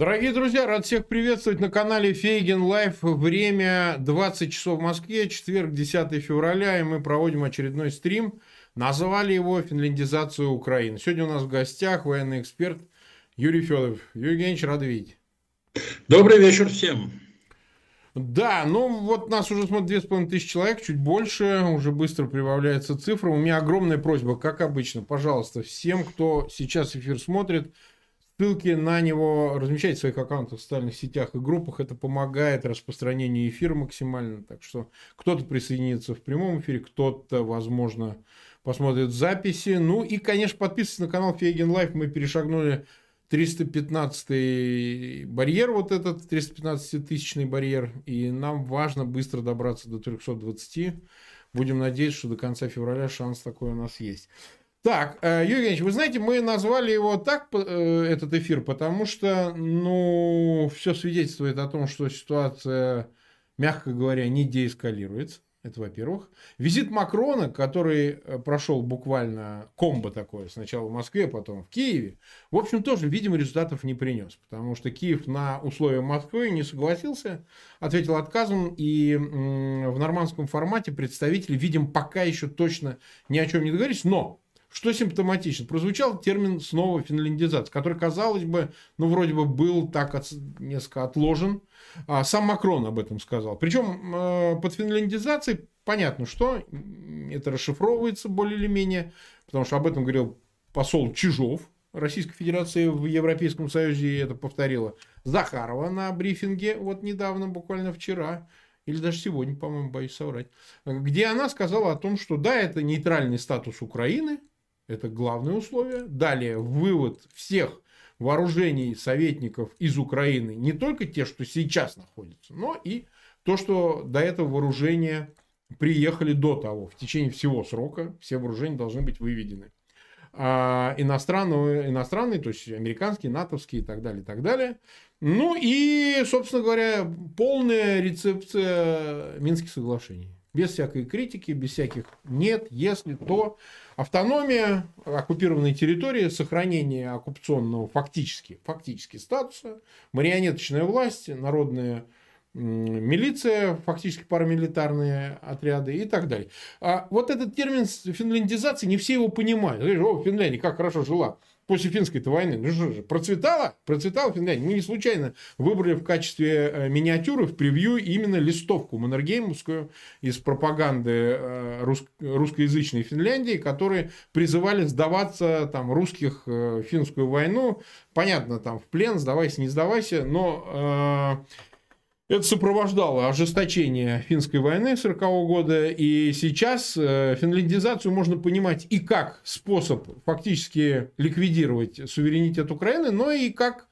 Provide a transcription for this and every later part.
Дорогие друзья, рад всех приветствовать на канале Фейгин Live. Время 20 часов в Москве, четверг, 10 февраля, и мы проводим очередной стрим. Назвали его «Финляндизация Украины». Сегодня у нас в гостях военный эксперт Юрий Федоров. Юрий Евгеньевич, рад видеть. Добрый вечер всем. Да, ну вот нас уже смотрит 2500 человек, чуть больше, уже быстро прибавляется цифра. У меня огромная просьба, как обычно, пожалуйста, всем, кто сейчас эфир смотрит, Ссылки на него размещайте в своих аккаунтах в социальных сетях и группах. Это помогает распространению эфира максимально. Так что кто-то присоединится в прямом эфире, кто-то, возможно, посмотрит записи. Ну и, конечно, подписывайтесь на канал Фейгин Live. Мы перешагнули 315 барьер, вот этот 315-тысячный барьер. И нам важно быстро добраться до 320. Будем надеяться, что до конца февраля шанс такой у нас есть. Так, э, Юрий Евгеньевич, вы знаете, мы назвали его так, э, этот эфир, потому что, ну, все свидетельствует о том, что ситуация, мягко говоря, не деэскалируется. Это во-первых. Визит Макрона, который э, прошел буквально комбо такое, сначала в Москве, потом в Киеве, в общем, тоже, видимо, результатов не принес. Потому что Киев на условия Москвы не согласился, ответил отказом. И в нормандском формате представители, видим, пока еще точно ни о чем не договорились. Но что симптоматично? Прозвучал термин снова финляндизация, который, казалось бы, ну, вроде бы был так от, несколько отложен. А сам Макрон об этом сказал. Причем э, под финляндизацией понятно, что это расшифровывается более или менее, потому что об этом говорил посол Чижов, Российской Федерации в Европейском Союзе, и это повторила Захарова на брифинге вот недавно, буквально вчера, или даже сегодня, по-моему, боюсь соврать, где она сказала о том, что да, это нейтральный статус Украины, это главное условие. Далее вывод всех вооружений советников из Украины, не только те, что сейчас находятся, но и то, что до этого вооружения приехали до того. В течение всего срока все вооружения должны быть выведены. А иностранные, иностранные, то есть американские, натовские и так далее, и так далее. Ну и, собственно говоря, полная рецепция Минских соглашений. Без всякой критики, без всяких нет, если, то. Автономия оккупированной территории, сохранение оккупационного фактически, фактически статуса, марионеточная власть, народная милиция, фактически парамилитарные отряды и так далее. А вот этот термин финляндизации, не все его понимают. О, Финляндия как хорошо жила после финской-то войны. Ну что же, процветала? Процветала Финляндия. Мы не случайно выбрали в качестве э, миниатюры в превью именно листовку Маннергеймовскую из пропаганды э, рус, русскоязычной Финляндии, которые призывали сдаваться там русских в э, финскую войну. Понятно, там в плен, сдавайся, не сдавайся, но это сопровождало ожесточение финской войны 40 -го года, и сейчас э, финляндизацию можно понимать и как способ фактически ликвидировать суверенитет Украины, но и как,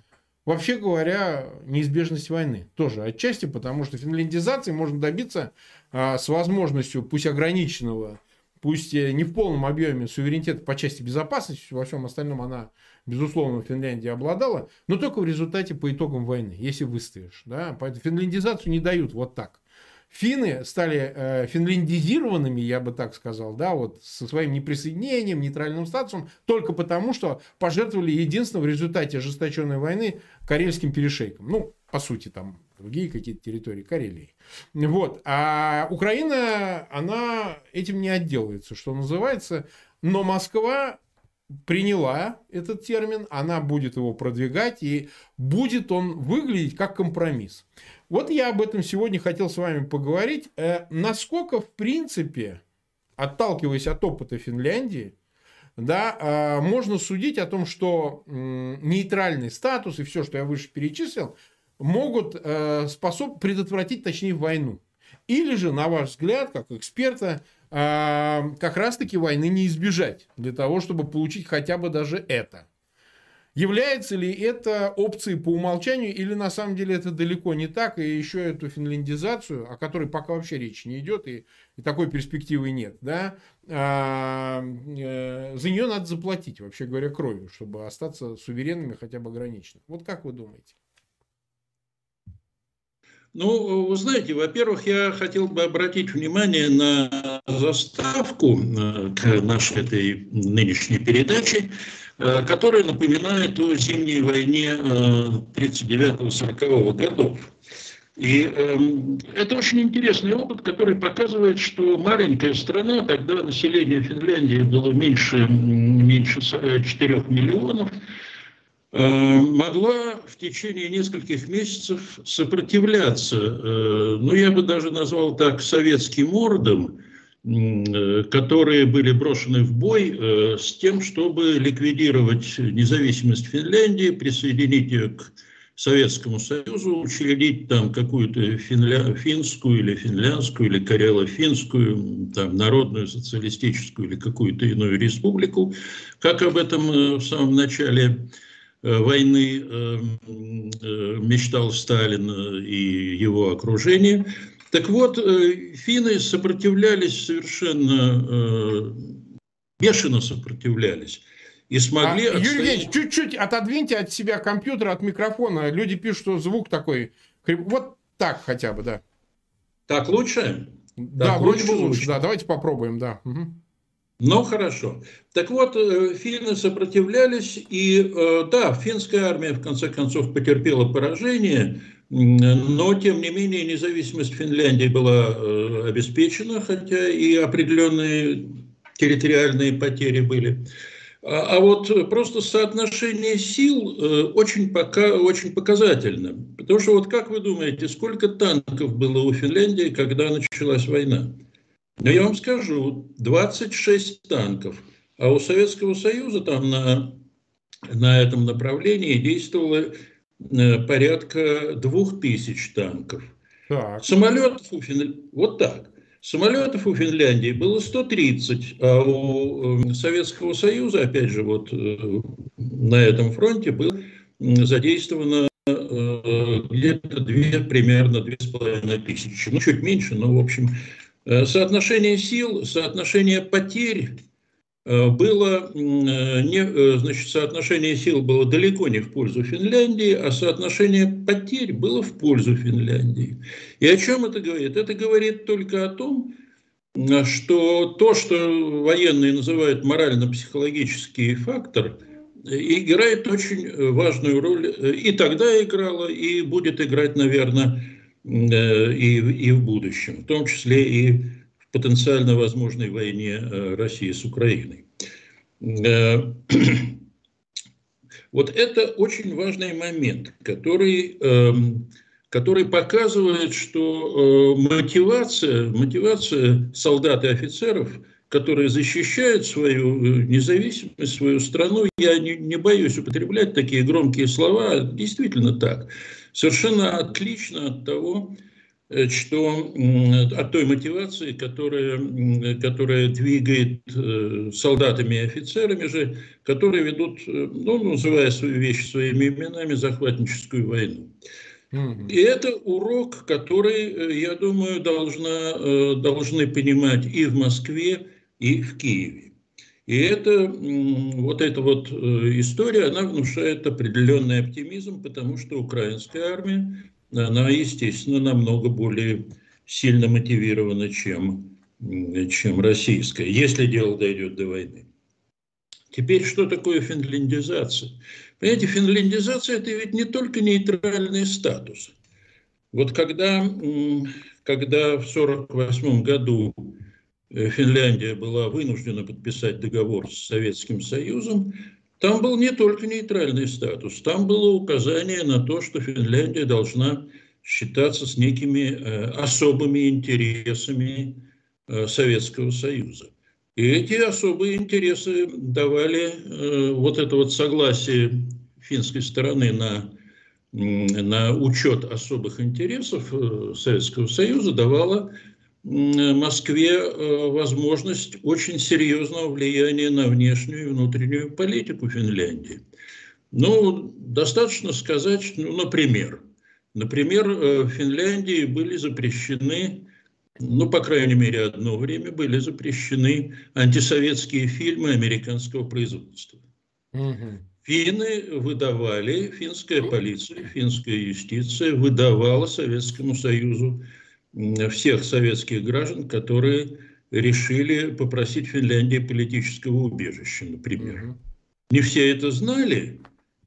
вообще говоря, неизбежность войны. Тоже отчасти, потому что финляндизации можно добиться а, с возможностью, пусть ограниченного, пусть не в полном объеме суверенитета по части безопасности, во всем остальном она безусловно, Финляндия обладала, но только в результате по итогам войны, если выстоишь. Да? Поэтому финляндизацию не дают вот так. Финны стали э, финляндизированными, я бы так сказал, да, вот со своим неприсоединением, нейтральным статусом, только потому, что пожертвовали единственно в результате ожесточенной войны Карельским перешейком. Ну, по сути, там другие какие-то территории Карелии. Вот. А Украина, она этим не отделывается, что называется. Но Москва приняла этот термин, она будет его продвигать, и будет он выглядеть как компромисс. Вот я об этом сегодня хотел с вами поговорить. Э, насколько, в принципе, отталкиваясь от опыта Финляндии, да, э, можно судить о том, что нейтральный статус и все, что я выше перечислил, могут э, способ предотвратить, точнее, войну. Или же, на ваш взгляд, как эксперта, а, как раз-таки войны не избежать для того, чтобы получить хотя бы даже это. Является ли это опцией по умолчанию или на самом деле это далеко не так, и еще эту финляндизацию, о которой пока вообще речи не идет, и, и такой перспективы нет, да, а, э, за нее надо заплатить, вообще говоря, кровью, чтобы остаться суверенными хотя бы ограниченно. Вот как вы думаете? Ну, вы знаете, во-первых, я хотел бы обратить внимание на заставку э, к нашей этой нынешней передаче, которая напоминает о зимней войне 39-40 годов. И э, это очень интересный опыт, который показывает, что маленькая страна, тогда население Финляндии было меньше, меньше 4 миллионов, э, могла в течение нескольких месяцев сопротивляться, э, ну я бы даже назвал так, советским ордам, э, которые были брошены в бой э, с тем, чтобы ликвидировать независимость Финляндии, присоединить ее к Советскому Союзу учредить там какую-то финля... финскую или финляндскую или карело-финскую, там, народную социалистическую или какую-то иную республику, как об этом э, в самом начале э, войны э, мечтал Сталин и его окружение. Так вот, финны сопротивлялись совершенно, бешено сопротивлялись и смогли... А, Юрий Евгеньевич, чуть-чуть отодвиньте от себя компьютер, от микрофона. Люди пишут, что звук такой... Вот так хотя бы, да. Так лучше? Да, так, вроде бы лучше. лучше. Да, давайте попробуем, да. Угу. Ну, хорошо. Так вот, э, финны сопротивлялись, и э, да, финская армия в конце концов потерпела поражение, но, тем не менее, независимость Финляндии была э, обеспечена, хотя и определенные территориальные потери были. А, а вот просто соотношение сил очень, пока, очень показательно. Потому что вот как вы думаете, сколько танков было у Финляндии, когда началась война? Ну, я вам скажу, 26 танков. А у Советского Союза там на, на этом направлении действовало э, порядка 2000 танков. Так. Самолетов у Финляндии... Вот так. Самолетов у Финляндии было 130, а у эм, Советского Союза, опять же, вот э, на этом фронте было задействовано э, где-то две, примерно две с половиной тысячи. Ну, чуть меньше, но, в общем, э, соотношение сил, соотношение потерь Э, было, э, не, э, значит, соотношение сил было далеко не в пользу Финляндии, а соотношение потерь было в пользу Финляндии. И о чем это говорит? Это говорит только о том, что то, что военные называют морально-психологический фактор, играет очень важную роль, и тогда играла, и будет играть, наверное, и, и в будущем, в том числе и потенциально возможной войне э, России с Украиной. Э, вот это очень важный момент, который, эм, который показывает, что э, мотивация, мотивация солдат и офицеров, которые защищают свою независимость, свою страну, я не, не боюсь употреблять такие громкие слова, действительно так, совершенно отлично от того, Э, что от той мотивации, которая, которая двигает э, солдатами и офицерами же, которые ведут, э, ну, называя свои вещи своими именами, захватническую войну. И это урок, который, я думаю, должна, должны понимать и в Москве, и в Киеве. И это, вот эта вот история, она внушает определенный оптимизм, потому что украинская армия она, естественно, намного более сильно мотивирована, чем, чем российская, если дело дойдет до войны. Теперь, что такое финляндизация? Понимаете, финляндизация – это ведь не только нейтральный статус. Вот когда, когда в 1948 году э, Финляндия была вынуждена подписать договор с Советским Союзом, там был не только нейтральный статус, там было указание на то, что Финляндия должна считаться с некими э, особыми интересами э, Советского Союза. И эти особые интересы давали э, вот это вот согласие финской стороны на, на учет особых интересов э, Советского Союза давало Москве э, возможность очень серьезного влияния на внешнюю и внутреннюю политику Финляндии. Ну, достаточно сказать, ну, например, например, э, в Финляндии были запрещены, ну, по крайней мере, одно время были запрещены антисоветские фильмы американского производства. Угу. Финны выдавали, финская полиция, финская юстиция выдавала Советскому Союзу всех советских граждан, которые решили попросить Финляндии политического убежища, например. не все это знали,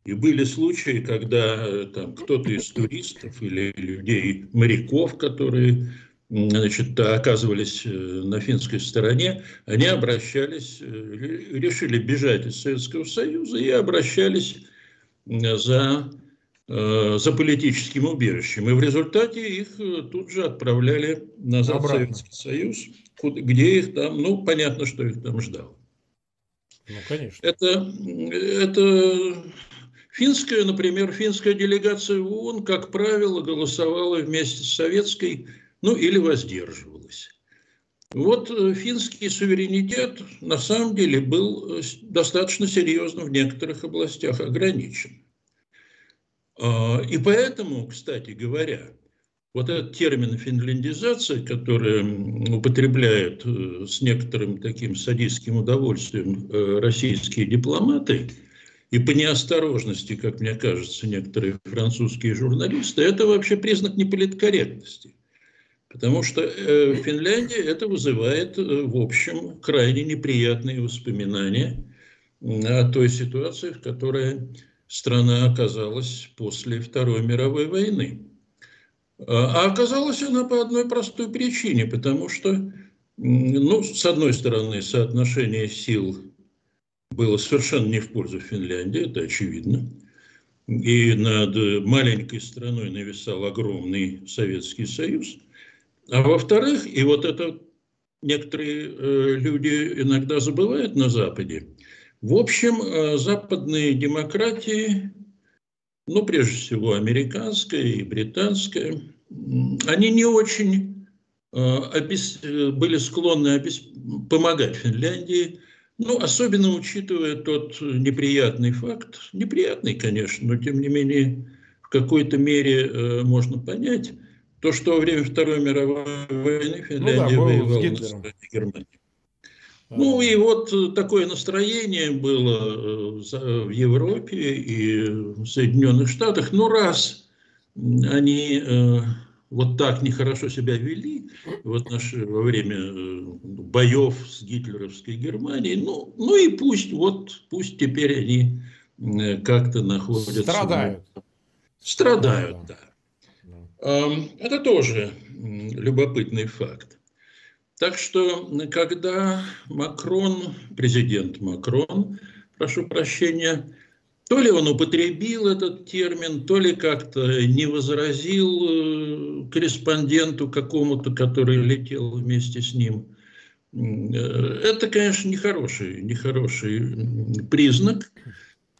и были случаи, когда э, там кто-то из туристов или людей, моряков, которые значит, оказывались э, на финской стороне, они обращались, э, решили бежать из Советского Союза и обращались за, за политическим убежищем. И в результате их тут же отправляли назад Обратно. в Советский Союз, где их там, ну, понятно, что их там ждало. Ну, конечно. Это, это финская, например, финская делегация в ООН, как правило, голосовала вместе с советской, ну или воздерживалась. Вот э, финский суверенитет на самом деле был э, достаточно серьезно в некоторых областях ограничен. А, и поэтому, кстати говоря, вот этот термин финляндизация, который употребляют э, с некоторым таким садистским удовольствием э, российские дипломаты, и по неосторожности, как мне кажется, некоторые французские журналисты, это вообще признак неполиткорректности. Потому что э, в Финляндии это вызывает, в общем, крайне неприятные воспоминания о той ситуации, в которой страна оказалась после Второй мировой войны. А оказалась она по одной простой причине, потому что, ну, с одной стороны, соотношение сил было совершенно не в пользу Финляндии, это очевидно. И над маленькой страной нависал огромный Советский Союз. А во-вторых, и вот это некоторые э, люди иногда забывают на Западе, в общем, э, западные демократии ну, прежде всего, американская и британская, они не очень э, были склонны помогать Финляндии, ну, особенно учитывая тот неприятный факт, неприятный, конечно, но тем не менее в какой-то мере э, можно понять, то, что во время Второй мировой войны Финляндия ну да, воевала на стороне Германии. Ну и вот э, такое настроение было э, в Европе и в Соединенных Штатах. Ну раз они э, вот так нехорошо себя вели вот наш, во время боев с гитлеровской Германией, ну, ну и пусть, вот, пусть теперь они как-то находятся... Страдают. Страдают, да. да. Это тоже любопытный факт. Так что, когда Макрон, президент Макрон, прошу прощения, то ли он употребил этот термин, то ли как-то не возразил э, корреспонденту какому-то, который летел вместе с ним. Э, это, конечно, нехороший, нехороший признак.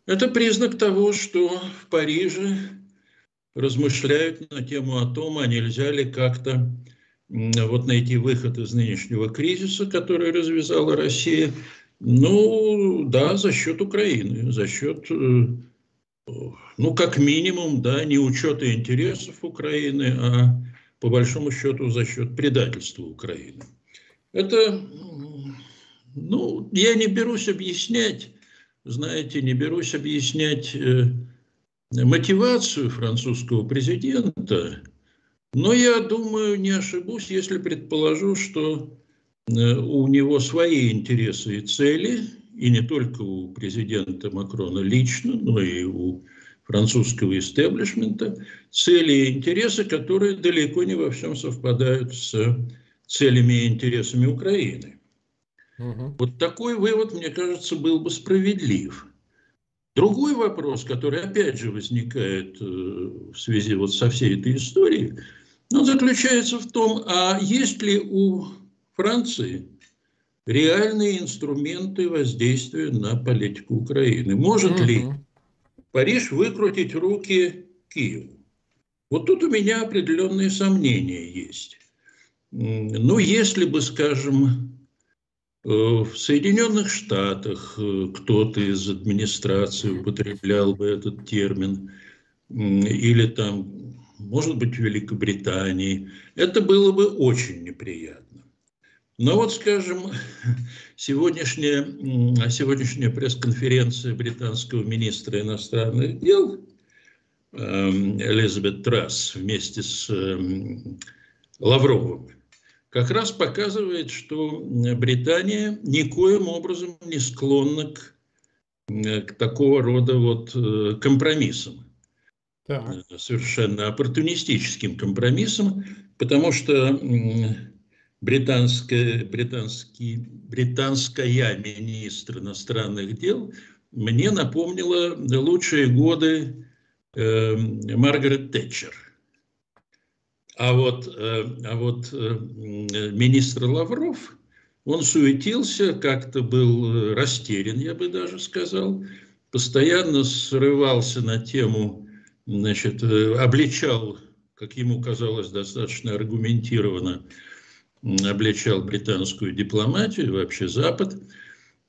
Это признак того, что в Париже размышляют на тему о том, а нельзя ли как-то вот найти выход из нынешнего кризиса, который развязала Россия, ну, да, за счет Украины, за счет, э, ну, как минимум, да, не учета интересов Украины, а по большому счету за счет предательства Украины. Это, ну, я не берусь объяснять, знаете, не берусь объяснять э, мотивацию французского президента, но я думаю, не ошибусь, если предположу, что э, у него свои интересы и цели, и не только у президента Макрона лично, но и у французского истеблишмента, цели и интересы, которые далеко не во всем совпадают с целями и интересами Украины. Угу. Вот такой вывод, мне кажется, был бы справедлив. Другой вопрос, который опять же возникает э, в связи вот со всей этой историей – он заключается в том, а есть ли у Франции реальные инструменты воздействия на политику Украины? Может угу. ли Париж выкрутить руки Киеву? Вот тут у меня определенные сомнения есть. Ну, если бы, скажем, э, в Соединенных Штатах э, кто-то из администрации употреблял бы этот термин, или там может быть, в Великобритании. Это было бы очень неприятно. Но вот, скажем, сегодняшняя, сегодняшняя пресс-конференция британского министра иностранных дел эм, Элизабет Трасс вместе с эм, Лавровым как раз показывает, что Британия никоим образом не склонна к к такого рода вот компромиссам. Так. Совершенно оппортунистическим компромиссом, потому что британская, британский, британская министр иностранных дел мне напомнила лучшие годы э, Маргарет Тэтчер. А вот, э, а вот э, министр Лавров, он суетился, как-то был растерян, я бы даже сказал, постоянно срывался на тему, значит, э, обличал, как ему казалось, достаточно аргументированно, обличал британскую дипломатию, вообще Запад,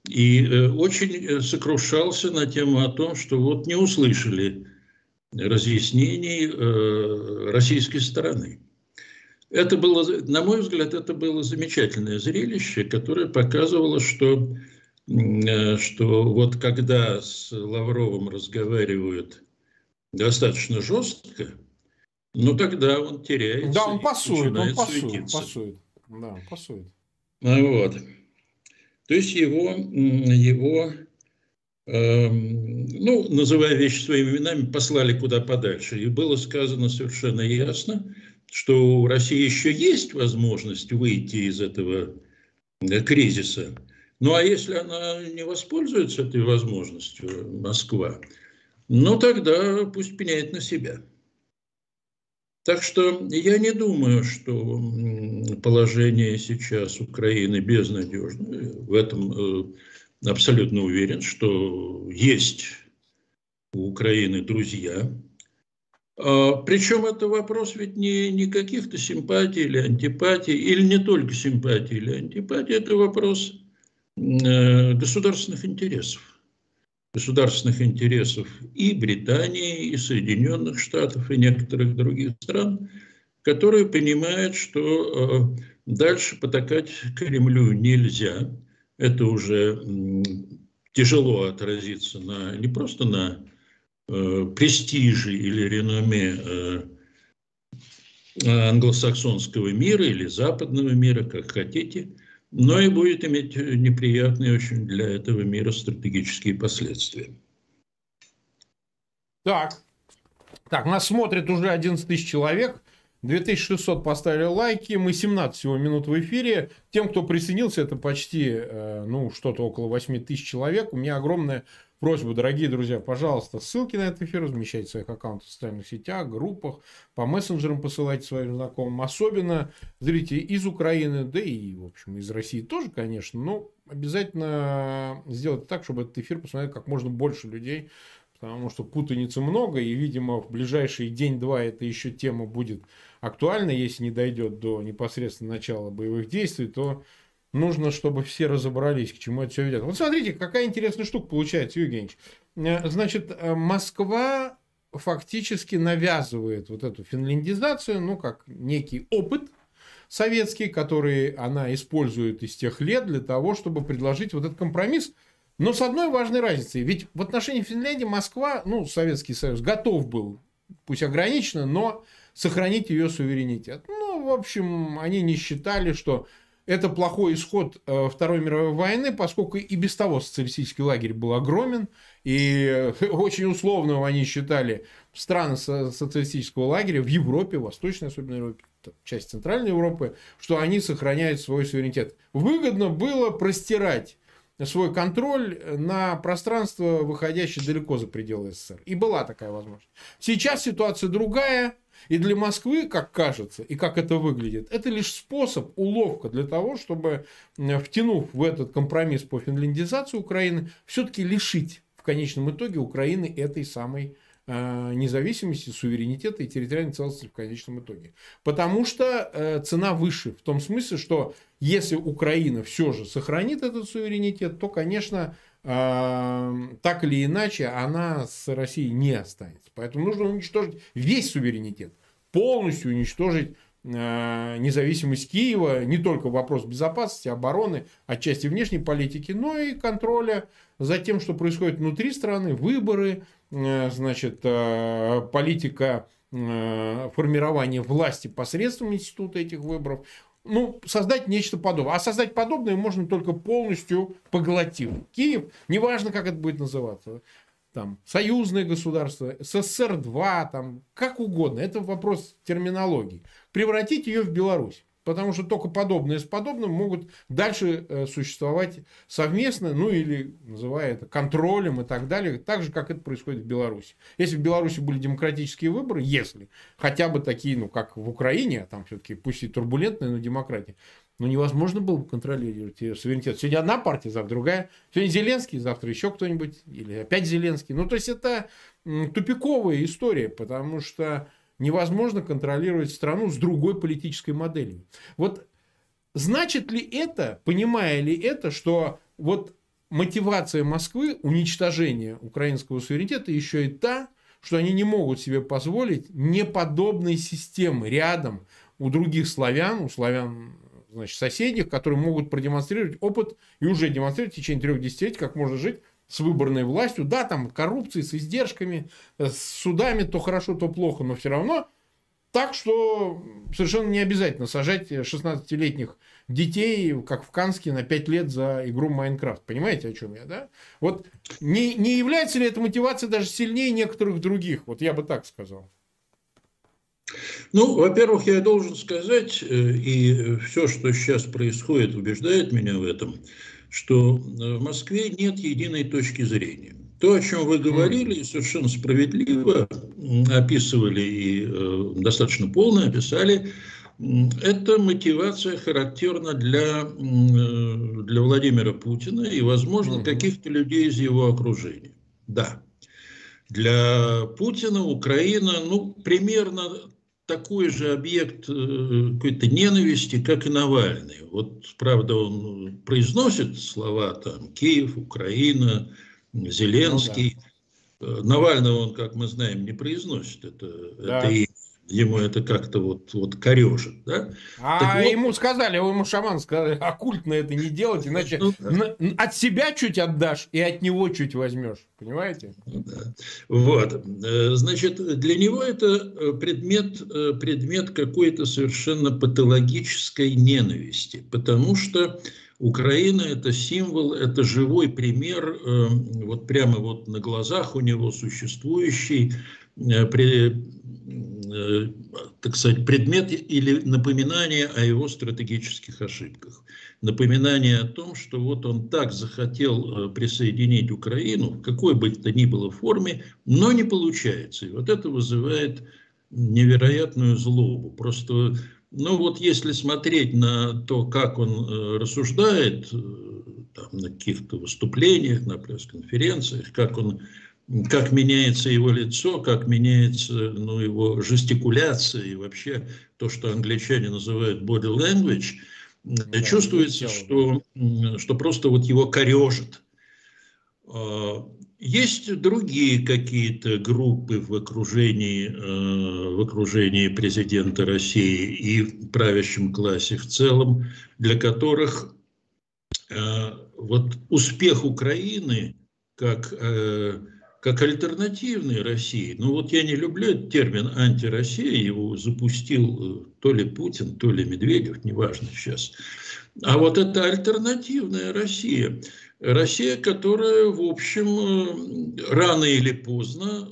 и э, очень э, сокрушался на тему о том, что вот не услышали разъяснений российской стороны. Это было, на мой взгляд, это было замечательное зрелище, которое показывало, что, что вот когда с Лавровым разговаривают достаточно жестко, ну тогда он теряется. Да, он пасует, он пасует, пасует. Да, пасует. Вот. То есть его, его э, ну, называя вещи своими именами, послали куда подальше. И было сказано совершенно ясно, что у России еще есть возможность выйти из этого э, кризиса. Ну а если она не воспользуется этой возможностью, Москва, ну тогда пусть пеняет на себя. Так что я не думаю, что положение сейчас Украины безнадежно. В этом э, абсолютно уверен, что есть у Украины друзья. А, причем это вопрос ведь не, не каких-то симпатий или антипатий, или не только симпатий или антипатий, это вопрос э, государственных интересов государственных интересов и Британии, и Соединенных Штатов, и некоторых других стран, которые понимают, что э, дальше потакать Кремлю нельзя. Это уже тяжело отразится на, не просто на э, престиже или реноме э, англосаксонского мира или западного мира, как хотите – но и будет иметь неприятные очень для этого мира стратегические последствия. Так, так, нас смотрит уже 11 тысяч человек. 2600 поставили лайки, мы 17 всего минут в эфире. Тем, кто присоединился, это почти, э, ну, что-то около 8 тысяч человек. У меня огромное просьба, дорогие друзья, пожалуйста, ссылки на этот эфир размещайте в своих аккаунтах в социальных сетях, группах, по мессенджерам посылайте своим знакомым. Особенно зрители из Украины, да и, в общем, из России тоже, конечно, но обязательно сделать так, чтобы этот эфир посмотрели как можно больше людей, потому что путаницы много, и, видимо, в ближайший день-два эта еще тема будет актуальна, если не дойдет до непосредственно начала боевых действий, то нужно, чтобы все разобрались, к чему это все ведет. Вот смотрите, какая интересная штука получается, Евгеньевич. Э, значит, э, Москва фактически навязывает вот эту финляндизацию, ну, как некий опыт советский, который она использует из тех лет для того, чтобы предложить вот этот компромисс. Но с одной важной разницей. Ведь в отношении Финляндии Москва, ну, Советский Союз готов был, пусть ограниченно, но сохранить ее суверенитет. Ну, в общем, они не считали, что это плохой исход э, Второй мировой войны, поскольку и без того социалистический лагерь был огромен, и э, очень условно они считали страны социалистического лагеря в Европе, Восточной особенно Европе, часть Центральной Европы, что они сохраняют свой суверенитет. Выгодно было простирать свой контроль на пространство, выходящее далеко за пределы СССР. И была такая возможность. Сейчас ситуация другая. И для Москвы, как кажется, и как это выглядит, это лишь способ, уловка для того, чтобы, втянув в этот компромисс по финляндизации Украины, все-таки лишить в конечном итоге Украины этой самой э, независимости, суверенитета и территориальной целостности в конечном итоге. Потому что э, цена выше в том смысле, что если Украина все же сохранит этот суверенитет, то, конечно, так или иначе она с Россией не останется. Поэтому нужно уничтожить весь суверенитет, полностью уничтожить а, независимость Киева, не только вопрос безопасности, обороны, отчасти внешней политики, но и контроля за тем, что происходит внутри страны, выборы, а, значит, а, политика формирования власти посредством института этих выборов. Ну, создать нечто подобное. А создать подобное можно только полностью поглотив Киев, неважно, как это будет называться. Там, союзное государство, СССР-2, там, как угодно. Это вопрос терминологии. Превратить ее в Беларусь. Потому что только подобные с подобным могут дальше э, существовать совместно, ну или называя это контролем и так далее, так же, как это происходит в Беларуси. Если в Беларуси были демократические выборы, если хотя бы такие, ну как в Украине, а там все-таки пусть и турбулентная, но демократия, ну невозможно было бы контролировать суверенитет. Сегодня одна партия, завтра другая. Сегодня Зеленский, завтра еще кто-нибудь, или опять Зеленский. Ну то есть это тупиковая история, потому что невозможно контролировать страну с другой политической моделью. Вот значит ли это, понимая ли это, что вот мотивация Москвы уничтожения украинского суверенитета еще и та, что они не могут себе позволить неподобной системы рядом у других славян, у славян значит, соседних, которые могут продемонстрировать опыт и уже демонстрировать в течение трех десятилетий, как можно жить с выборной властью, да, там коррупции, с издержками, э, с судами, то хорошо, то плохо, но все равно так, что совершенно не обязательно сажать 16-летних детей, как в Канске, на 5 лет за игру Майнкрафт. Понимаете, о чем я, да? Вот не, не является ли эта мотивация даже сильнее некоторых других? Вот я бы так сказал. Ну, во-первых, я должен сказать, э, и все, что сейчас происходит, убеждает меня в этом – что э, в Москве нет единой точки зрения. То, о чем вы говорили, совершенно справедливо описывали и э, достаточно полно описали, это мотивация характерна для, э, для Владимира Путина и, возможно, каких-то людей из его окружения. Да. Для Путина Украина, ну, примерно такой же объект э, какой-то ненависти, как и Навальный. Вот, правда, он произносит слова там Киев, Украина, Зеленский. Ну, да. Э, Навального он, как мы знаем, не произносит. Это, да. это и ему это как-то вот, вот корежит, да? А вот, ему сказали, ему шаман сказали, оккультно это не делать, иначе ну, да. от себя чуть отдашь и от него чуть возьмешь, понимаете? Ну да. Вот, э, значит, для него это э, предмет, э, предмет какой-то совершенно патологической ненависти, потому что Украина – это символ, это живой пример, вот прямо вот на глазах у него существующий, при, так сказать, предмет или напоминание о его стратегических ошибках. Напоминание о том, что вот он так захотел э, присоединить Украину, в какой бы то ни было форме, но не получается. И вот это вызывает невероятную злобу. Просто, ну вот если смотреть на то, как он э, рассуждает, там, на каких-то выступлениях, на пресс-конференциях, как он как меняется его лицо, как меняется ну, его жестикуляция и вообще то, что англичане называют body language, да, чувствуется, что, что просто вот его корежит. А, есть другие какие-то группы в окружении, э, в окружении президента России и в правящем классе в целом, для которых э, вот успех Украины как э, как альтернативной России. Ну вот я не люблю этот термин антироссия, его запустил э, то ли Путин, то ли Медведев, неважно сейчас. А вот это альтернативная Россия. Россия, которая, в общем, э, рано или поздно,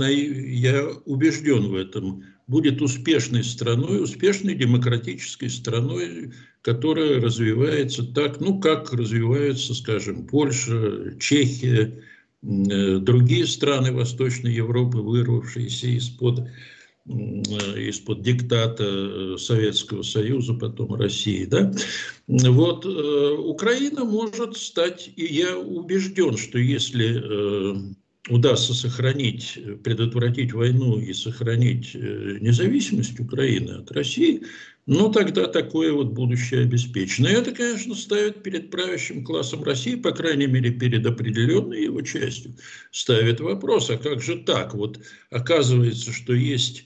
э, я убежден в этом, будет успешной страной, успешной демократической страной, которая развивается так, ну, как развивается, скажем, Польша, Чехия, другие страны Восточной Европы, вырвавшиеся из-под э, из-под диктата э, Советского Союза, потом России, да, вот Украина может стать, и я убежден, что если удастся сохранить, предотвратить войну и сохранить независимость Украины от России, ну, тогда такое вот будущее обеспечено. И это, конечно, ставит перед правящим классом России, по крайней мере, перед определенной его частью, ставит вопрос, а как же так? Вот оказывается, что есть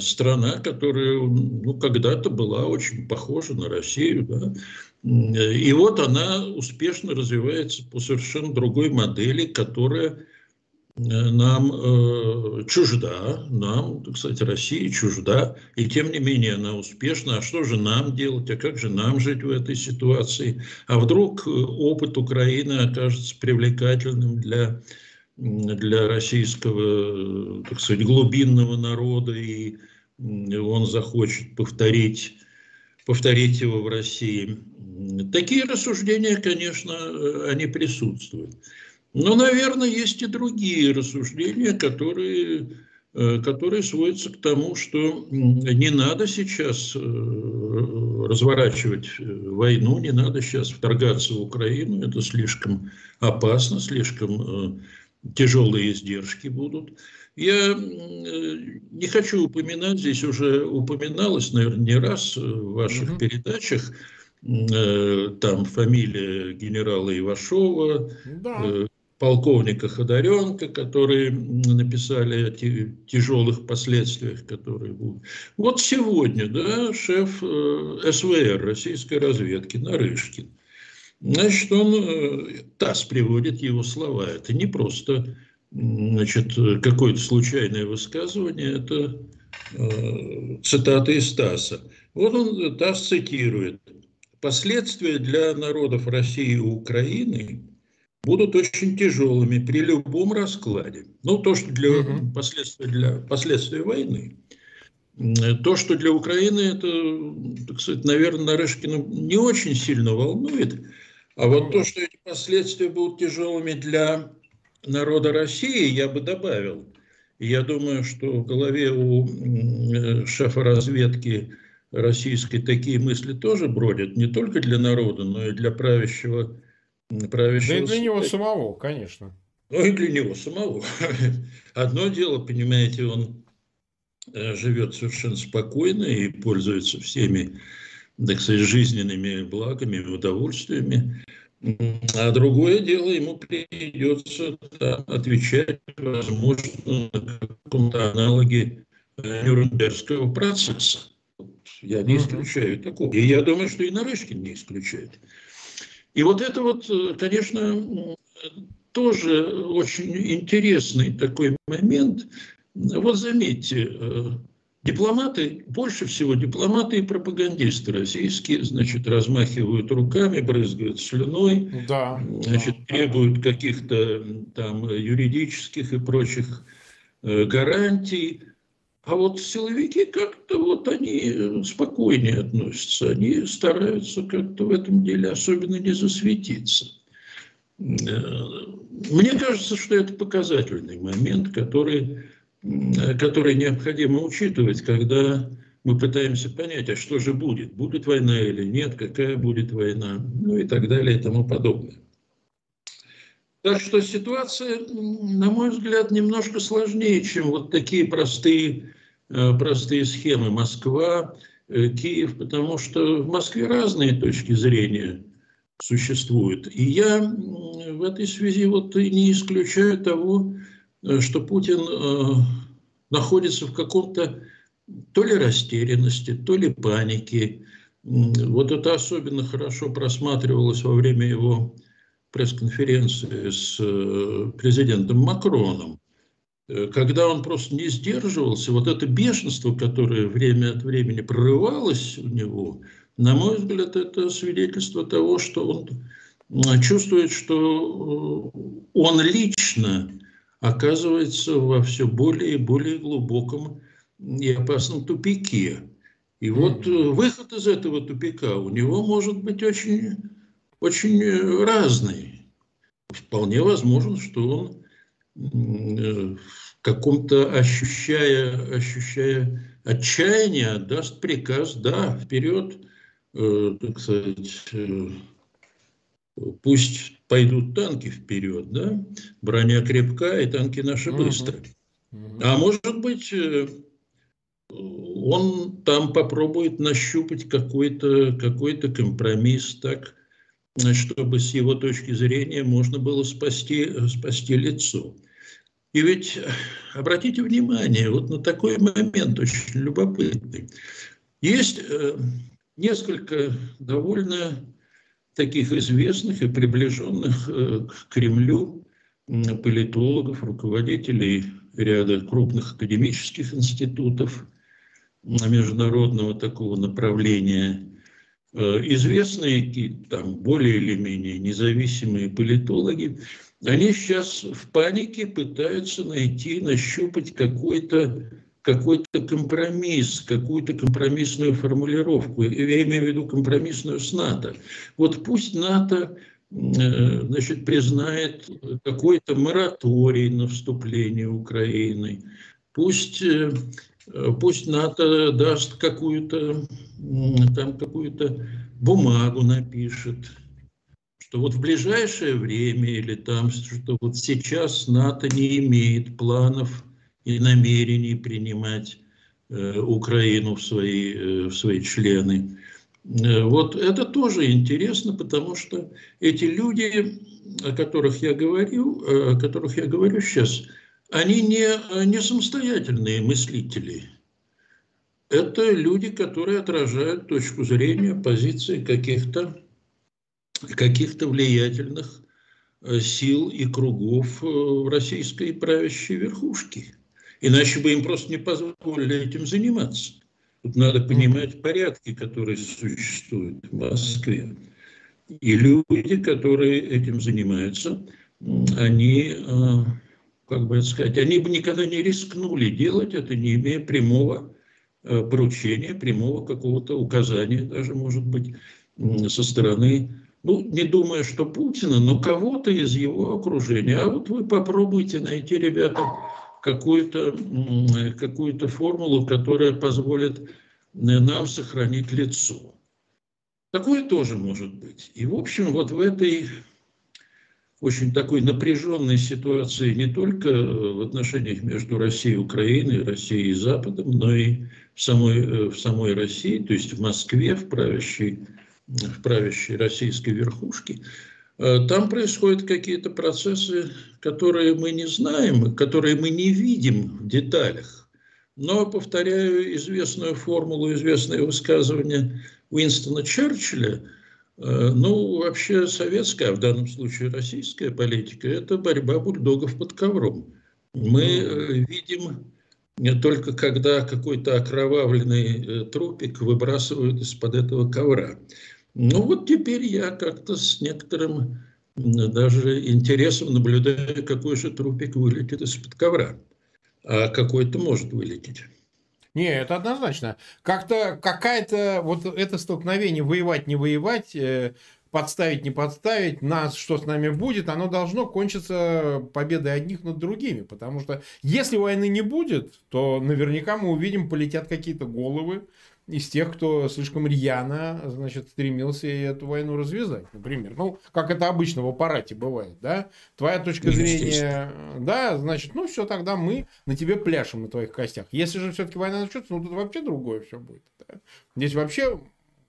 страна, которая ну, когда-то была очень похожа на Россию, да? и вот она успешно развивается по совершенно другой модели, которая нам э, чужда, нам, кстати, Россия чужда, и тем не менее она успешна. А что же нам делать, а как же нам жить в этой ситуации? А вдруг опыт Украины окажется привлекательным для, для российского, так сказать, глубинного народа, и он захочет повторить, повторить его в России. Такие рассуждения, конечно, они присутствуют. Но, наверное, есть и другие рассуждения, которые, э, которые сводятся к тому, что не надо сейчас э, разворачивать э, войну, не надо сейчас вторгаться в Украину, это слишком опасно, слишком тяжелые издержки будут. Я не хочу упоминать, здесь уже упоминалось, наверное, не раз в ваших угу. передачах, там фамилия генерала Ивашова, да полковника Ходоренко, которые написали о тяжелых последствиях, которые будут. Вот сегодня, да, шеф э, СВР, российской разведки, Нарышкин, значит, он, э, ТАСС приводит его слова. Это не просто значит, какое-то случайное высказывание, это э, цитата из ТАССа. Вот он, ТАСС цитирует. «Последствия для народов России и Украины будут очень тяжелыми при любом раскладе. Ну, то, что для угу. последствий, для последствий войны. То, что для Украины, это, так сказать, наверное, Нарышкина не очень сильно волнует. А вот то, что эти последствия будут тяжелыми для народа России, я бы добавил. Я думаю, что в голове у э, шефа разведки российской такие мысли тоже бродят, не только для народа, но и для правящего правящего... Да и для него самого, конечно. Ну и для него самого. Одно дело, понимаете, он э, живет совершенно спокойно и пользуется всеми, так сказать, жизненными благами, удовольствиями. А другое дело, ему придется да, отвечать, возможно, на каком-то аналоге э, Нюрнбергского процесса. Я не исключаю такого. И я думаю, что и Нарышкин не исключает. И вот это вот, э, конечно, тоже очень интересный такой момент. Вот заметьте, э, дипломаты, больше всего дипломаты и пропагандисты российские, значит, размахивают руками, брызгают слюной, да, значит, да, требуют каких-то там юридических и прочих э, гарантий. А вот силовики как-то вот они спокойнее относятся, они стараются как-то в этом деле особенно не засветиться. Э, мне кажется, что это показательный момент, который, который необходимо учитывать, когда мы пытаемся понять, а что же будет, будет война или нет, какая будет война, ну и так далее и тому подобное. Так что ситуация, на мой взгляд, немножко сложнее, чем вот такие простые, э, простые схемы Москва, э, Киев, потому что в Москве разные точки зрения существуют. И я в этой связи вот и не исключаю того, э, что Путин находится в каком-то то ли растерянности, то ли панике. Вот это особенно хорошо просматривалось во время его пресс-конференции с э, президентом Макроном, э, когда он просто не сдерживался, вот это бешенство, которое время от времени прорывалось у него, на мой взгляд, это свидетельство того, что он чувствует, что э, он лично оказывается во все более и более глубоком и опасном тупике. И вот выход из этого тупика у него может быть очень очень э, разный. Вполне возможно, что он э, каком-то ощущая, ощущая отчаяние, даст приказ, да, вперед, э, так сказать, э, пусть пойдут танки вперед, да, броня крепка и танки наши быстрые. А может быть, э, он там попробует нащупать какой-то какой компромисс, так, чтобы с его точки зрения можно было спасти, спасти лицо. И ведь обратите внимание вот на такой момент очень любопытный. Есть э, несколько довольно таких известных и приближенных э, к Кремлю политологов, руководителей ряда крупных академических институтов международного такого направления, э, известные там более или менее независимые политологи, они сейчас в панике пытаются найти, нащупать какой-то какой-то компромисс, какую-то компромиссную формулировку. Я имею в виду компромиссную с НАТО. Вот пусть НАТО э, значит, признает какой-то мораторий на вступление Украины, пусть, э, пусть НАТО даст какую-то там какую-то бумагу напишет, что вот в ближайшее время или там, что вот сейчас НАТО не имеет планов и намерений принимать э, Украину в свои, э, в свои члены. Э, вот это тоже интересно, потому что эти люди, о которых я говорю, о которых я говорю сейчас, они не, не самостоятельные мыслители. Это люди, которые отражают точку зрения, позиции каких-то каких влиятельных сил и кругов в российской правящей верхушке. Иначе бы им просто не позволили этим заниматься. Тут надо понимать порядки, которые существуют в Москве. И люди, которые этим занимаются, они, а, как бы сказать, они бы никогда не рискнули делать это, не имея прямого а, поручения, прямого какого-то указания, даже, может быть, со стороны, ну, не думая, что Путина, но кого-то из его окружения. А вот вы попробуйте найти, ребята, какую-то какую формулу, которая позволит нам сохранить лицо. Такое тоже может быть. И, в общем, вот в этой очень такой напряженной ситуации не только в отношениях между Россией и Украиной, Россией и Западом, но и в самой, э, в самой России, то есть в Москве, в правящей, в правящей российской верхушке, Э, там происходят какие-то процессы, которые мы не знаем, которые мы не видим в деталях. Но, повторяю известную формулу, известное высказывание Уинстона Черчилля, э, ну, вообще советская, а в данном случае российская политика – это борьба бульдогов под ковром. Мы э, видим не только когда какой-то окровавленный трупик выбрасывают из-под этого ковра. Ну вот теперь я как-то с некоторым даже интересом наблюдаю, какой же трупик вылетит из-под ковра. А какой-то может вылететь. Не, это однозначно. Как-то какая-то вот это столкновение воевать не воевать, э, подставить не подставить, нас что с нами будет, оно должно кончиться победой одних над другими, потому что если войны не будет, то наверняка мы увидим полетят какие-то головы, из тех, кто слишком рьяно, значит, стремился эту войну развязать, например. Ну, как это обычно в аппарате бывает, да? Твоя точка зрения, да, значит, ну, все, тогда мы на тебе пляшем на твоих костях. Если же все-таки война начнется, ну, тут вообще другое все будет. Да? Здесь вообще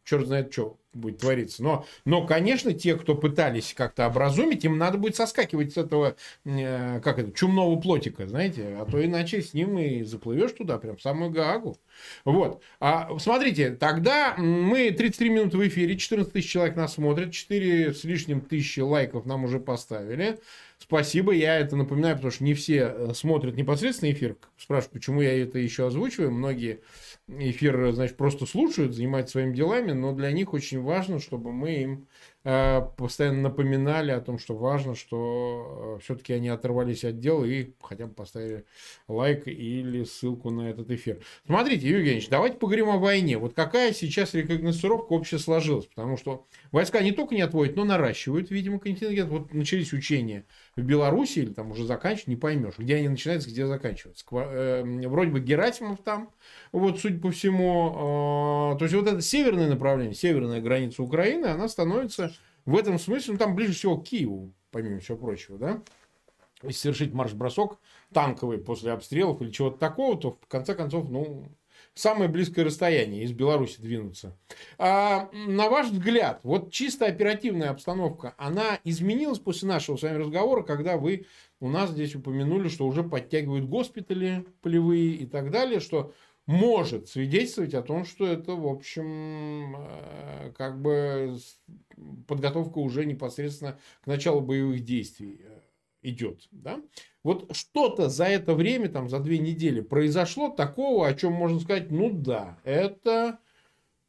черт знает что будет твориться. Но, но, конечно, те, кто пытались как-то образумить, им надо будет соскакивать с этого, э, как это, чумного плотика, знаете, а то иначе с ним и заплывешь туда, прям в самую Гаагу. Вот. А, смотрите, тогда мы 33 минуты в эфире, 14 тысяч человек нас смотрят, 4 с лишним тысячи лайков нам уже поставили. Спасибо, я это напоминаю, потому что не все э, смотрят непосредственно эфир. Спрашивают, почему я это еще озвучиваю. Многие эфир, значит, просто слушают, занимаются своими делами, но для них очень важно, чтобы мы им Э, постоянно напоминали о том, что важно, что э, все-таки они оторвались от дела и хотя бы поставили лайк или ссылку на этот эфир. Смотрите, Евгеньевич, давайте поговорим о войне. Вот какая сейчас рекогносцировка общая сложилась? Потому что войска не только не отводят, но наращивают, видимо, контингент. Вот начались учения в Беларуси или там уже заканчивают, не поймешь, где они начинаются, где заканчиваются. Э, вроде бы Герасимов там, вот, судя по всему. То есть, вот это северное направление, северная граница Украины, она становится в этом смысле, ну, там ближе всего к Киеву, помимо всего прочего, да, если совершить марш-бросок танковый после обстрелов или чего-то такого, то в конце концов, ну, самое близкое расстояние из Беларуси двинуться. А, на ваш взгляд, вот чисто оперативная обстановка, она изменилась после нашего с вами разговора, когда вы у нас здесь упомянули, что уже подтягивают госпитали полевые и так далее, что может свидетельствовать о том, что это, в общем, э, как бы подготовка уже непосредственно к началу боевых действий. идет. Да? Вот что-то за это время, там, за две недели произошло такого, о чем можно сказать, ну да, это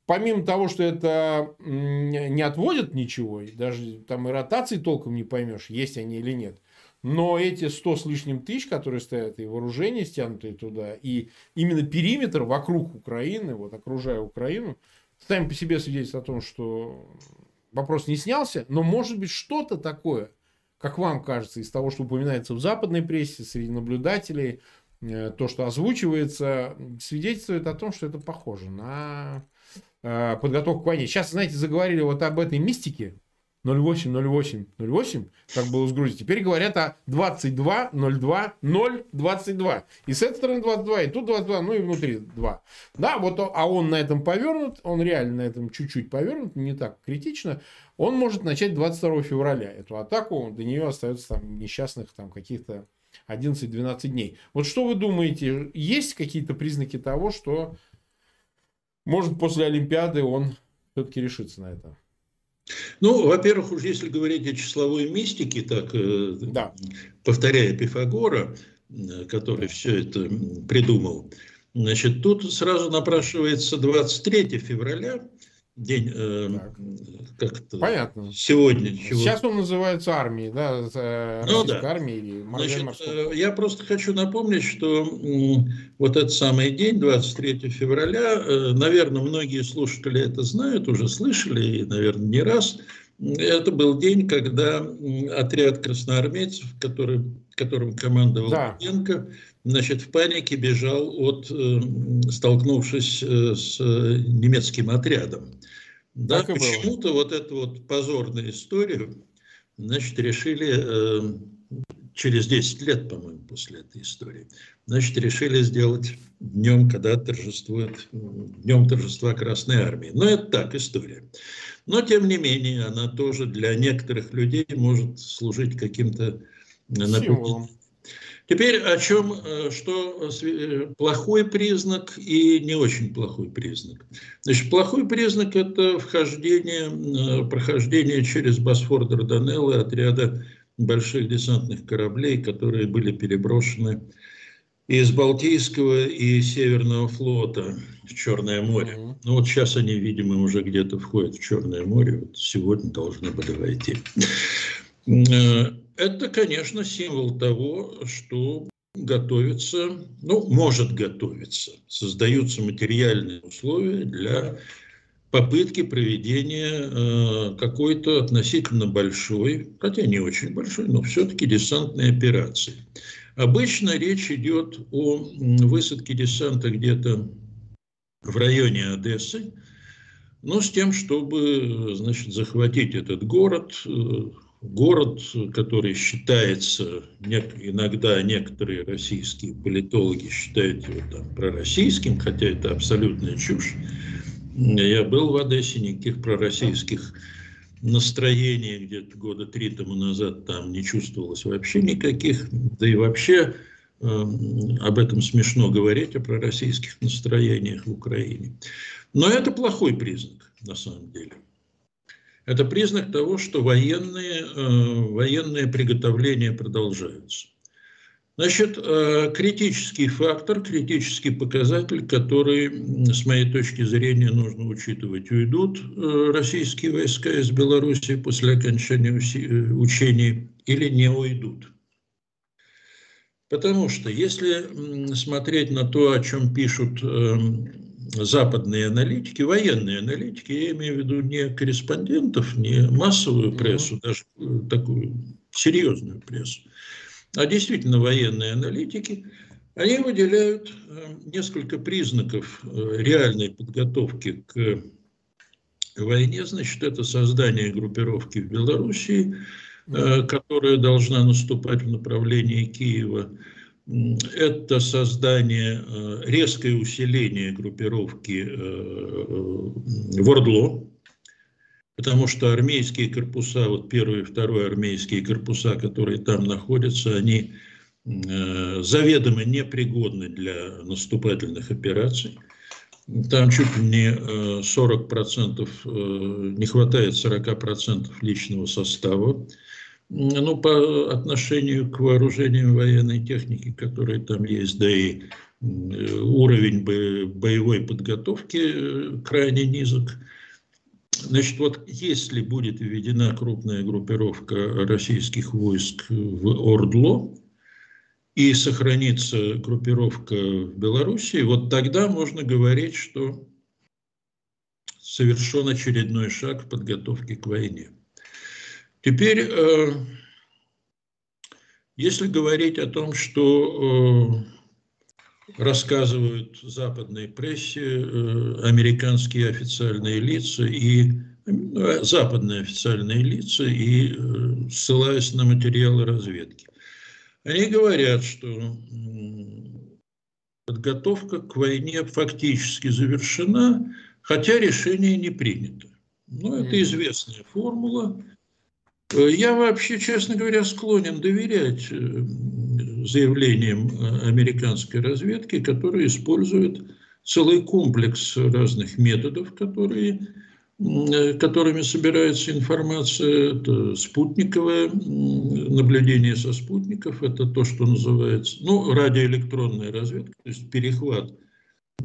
помимо того, что это не отводит ничего, даже там и ротации толком не поймешь, есть они или нет. Но эти 100 с лишним тысяч, которые стоят, и вооружения стянутые туда, и именно периметр вокруг Украины, вот окружая Украину, сами по себе свидетельствуют о том, что вопрос не снялся, но может быть что-то такое, как вам кажется, из того, что упоминается в западной прессе, среди наблюдателей, э, то, что озвучивается, свидетельствует о том, что это похоже на Э, подготовку к войне. Сейчас, знаете, заговорили вот об этой мистике. 08, 08, 08, как было с Грузией. Теперь говорят о 22, 02, 0, 22. И с этой стороны 22, и тут 22, ну и внутри 2. Да, вот, а он на этом повернут, он реально на этом чуть-чуть повернут, не так критично. Он может начать 22 февраля эту атаку, до нее остается там несчастных там каких-то 11-12 дней. Вот что вы думаете, есть какие-то признаки того, что может, после Олимпиады он все-таки решится на это. Ну, во-первых, уж если говорить о числовой мистике, так э, да. повторяя Пифагора, э, который все это придумал, значит, тут сразу напрашивается 23 февраля, день э, как-то Понятно. сегодня. Чего... Сейчас он называется армией, да, ну, да. армией или Значит, э, Я просто хочу напомнить, что вот этот самый день, 23 февраля, э, наверное, многие слушатели это знают, уже слышали, и, наверное, не раз. Это был день, когда отряд красноармейцев, который, которым командовал да. Руденко, значит, в панике бежал от, столкнувшись с немецким отрядом. Да, почему-то вот эту вот позорную историю, значит, решили э, через 10 лет, по-моему, после этой истории, значит, решили сделать днем, когда торжествует, днем торжества Красной Армии. Но это так, история. Но, тем не менее, она тоже для некоторых людей может служить каким-то напоминанием Теперь о чем, э, что э, плохой признак и не очень плохой признак. Значит, плохой признак – это вхождение, э, прохождение через Босфор Дарданеллы отряда больших десантных кораблей, которые были переброшены из Балтийского и Северного флота в Черное море. Ну вот сейчас они, видимо, уже где-то входят в Черное море. Вот сегодня должны были войти. Это, конечно, символ того, что готовится, ну, может готовиться, создаются материальные условия для попытки проведения э, какой-то относительно большой, хотя не очень большой, но все-таки десантной операции. Обычно речь идет о высадке десанта где-то в районе Одессы, но с тем, чтобы значит, захватить этот город, э, город, который считается, иногда некоторые российские политологи считают его там пророссийским, хотя это абсолютная чушь. Я был в Одессе, никаких пророссийских настроений где-то года три тому назад там не чувствовалось вообще никаких, да и вообще э, об этом смешно говорить, о пророссийских настроениях в Украине. Но это плохой признак на самом деле. Это признак того, что военные, э, военные приготовления продолжаются. Значит, э, критический фактор, критический показатель, который, с моей точки зрения, нужно учитывать. Уйдут э, российские войска из Беларуси после окончания учений или не уйдут. Потому что если смотреть на то, о чем пишут западные аналитики, военные аналитики, я имею в виду не корреспондентов, не массовую прессу, даже э, такую серьезную прессу, а действительно военные аналитики, они выделяют э, несколько признаков э, реальной подготовки к войне. Значит, это создание группировки в Белоруссии, которая должна наступать в направлении Киева – это создание, э, резкое усиление группировки э, э, в Ордло, потому что армейские корпуса, вот первый и второй армейские корпуса, которые там находятся, они заведомо непригодны для наступательных операций. Там чуть ли не 40%, не хватает 40% личного состава. Ну, по отношению к вооружениям военной техники, которые там есть, да и уровень боевой подготовки э, крайне низок. Значит, вот если будет введена крупная группировка российских войск в Ордло и сохранится группировка в Белоруссии, вот тогда можно говорить, что совершен очередной шаг в подготовке к войне. Теперь, э, если говорить о том, что э, рассказывают в западной прессе э, американские официальные лица и западные официальные лица и ссылаясь на материалы разведки. Они говорят, что подготовка к войне фактически завершена, хотя решение не принято. Но это известная формула. Э, я вообще, честно говоря, склонен доверять э, заявлениям э, американской разведки, которые используют целый комплекс разных методов, которые, которыми собирается информация. Это спутниковое наблюдение со спутников, это то, что называется, ну, радиоэлектронная разведка, то есть перехват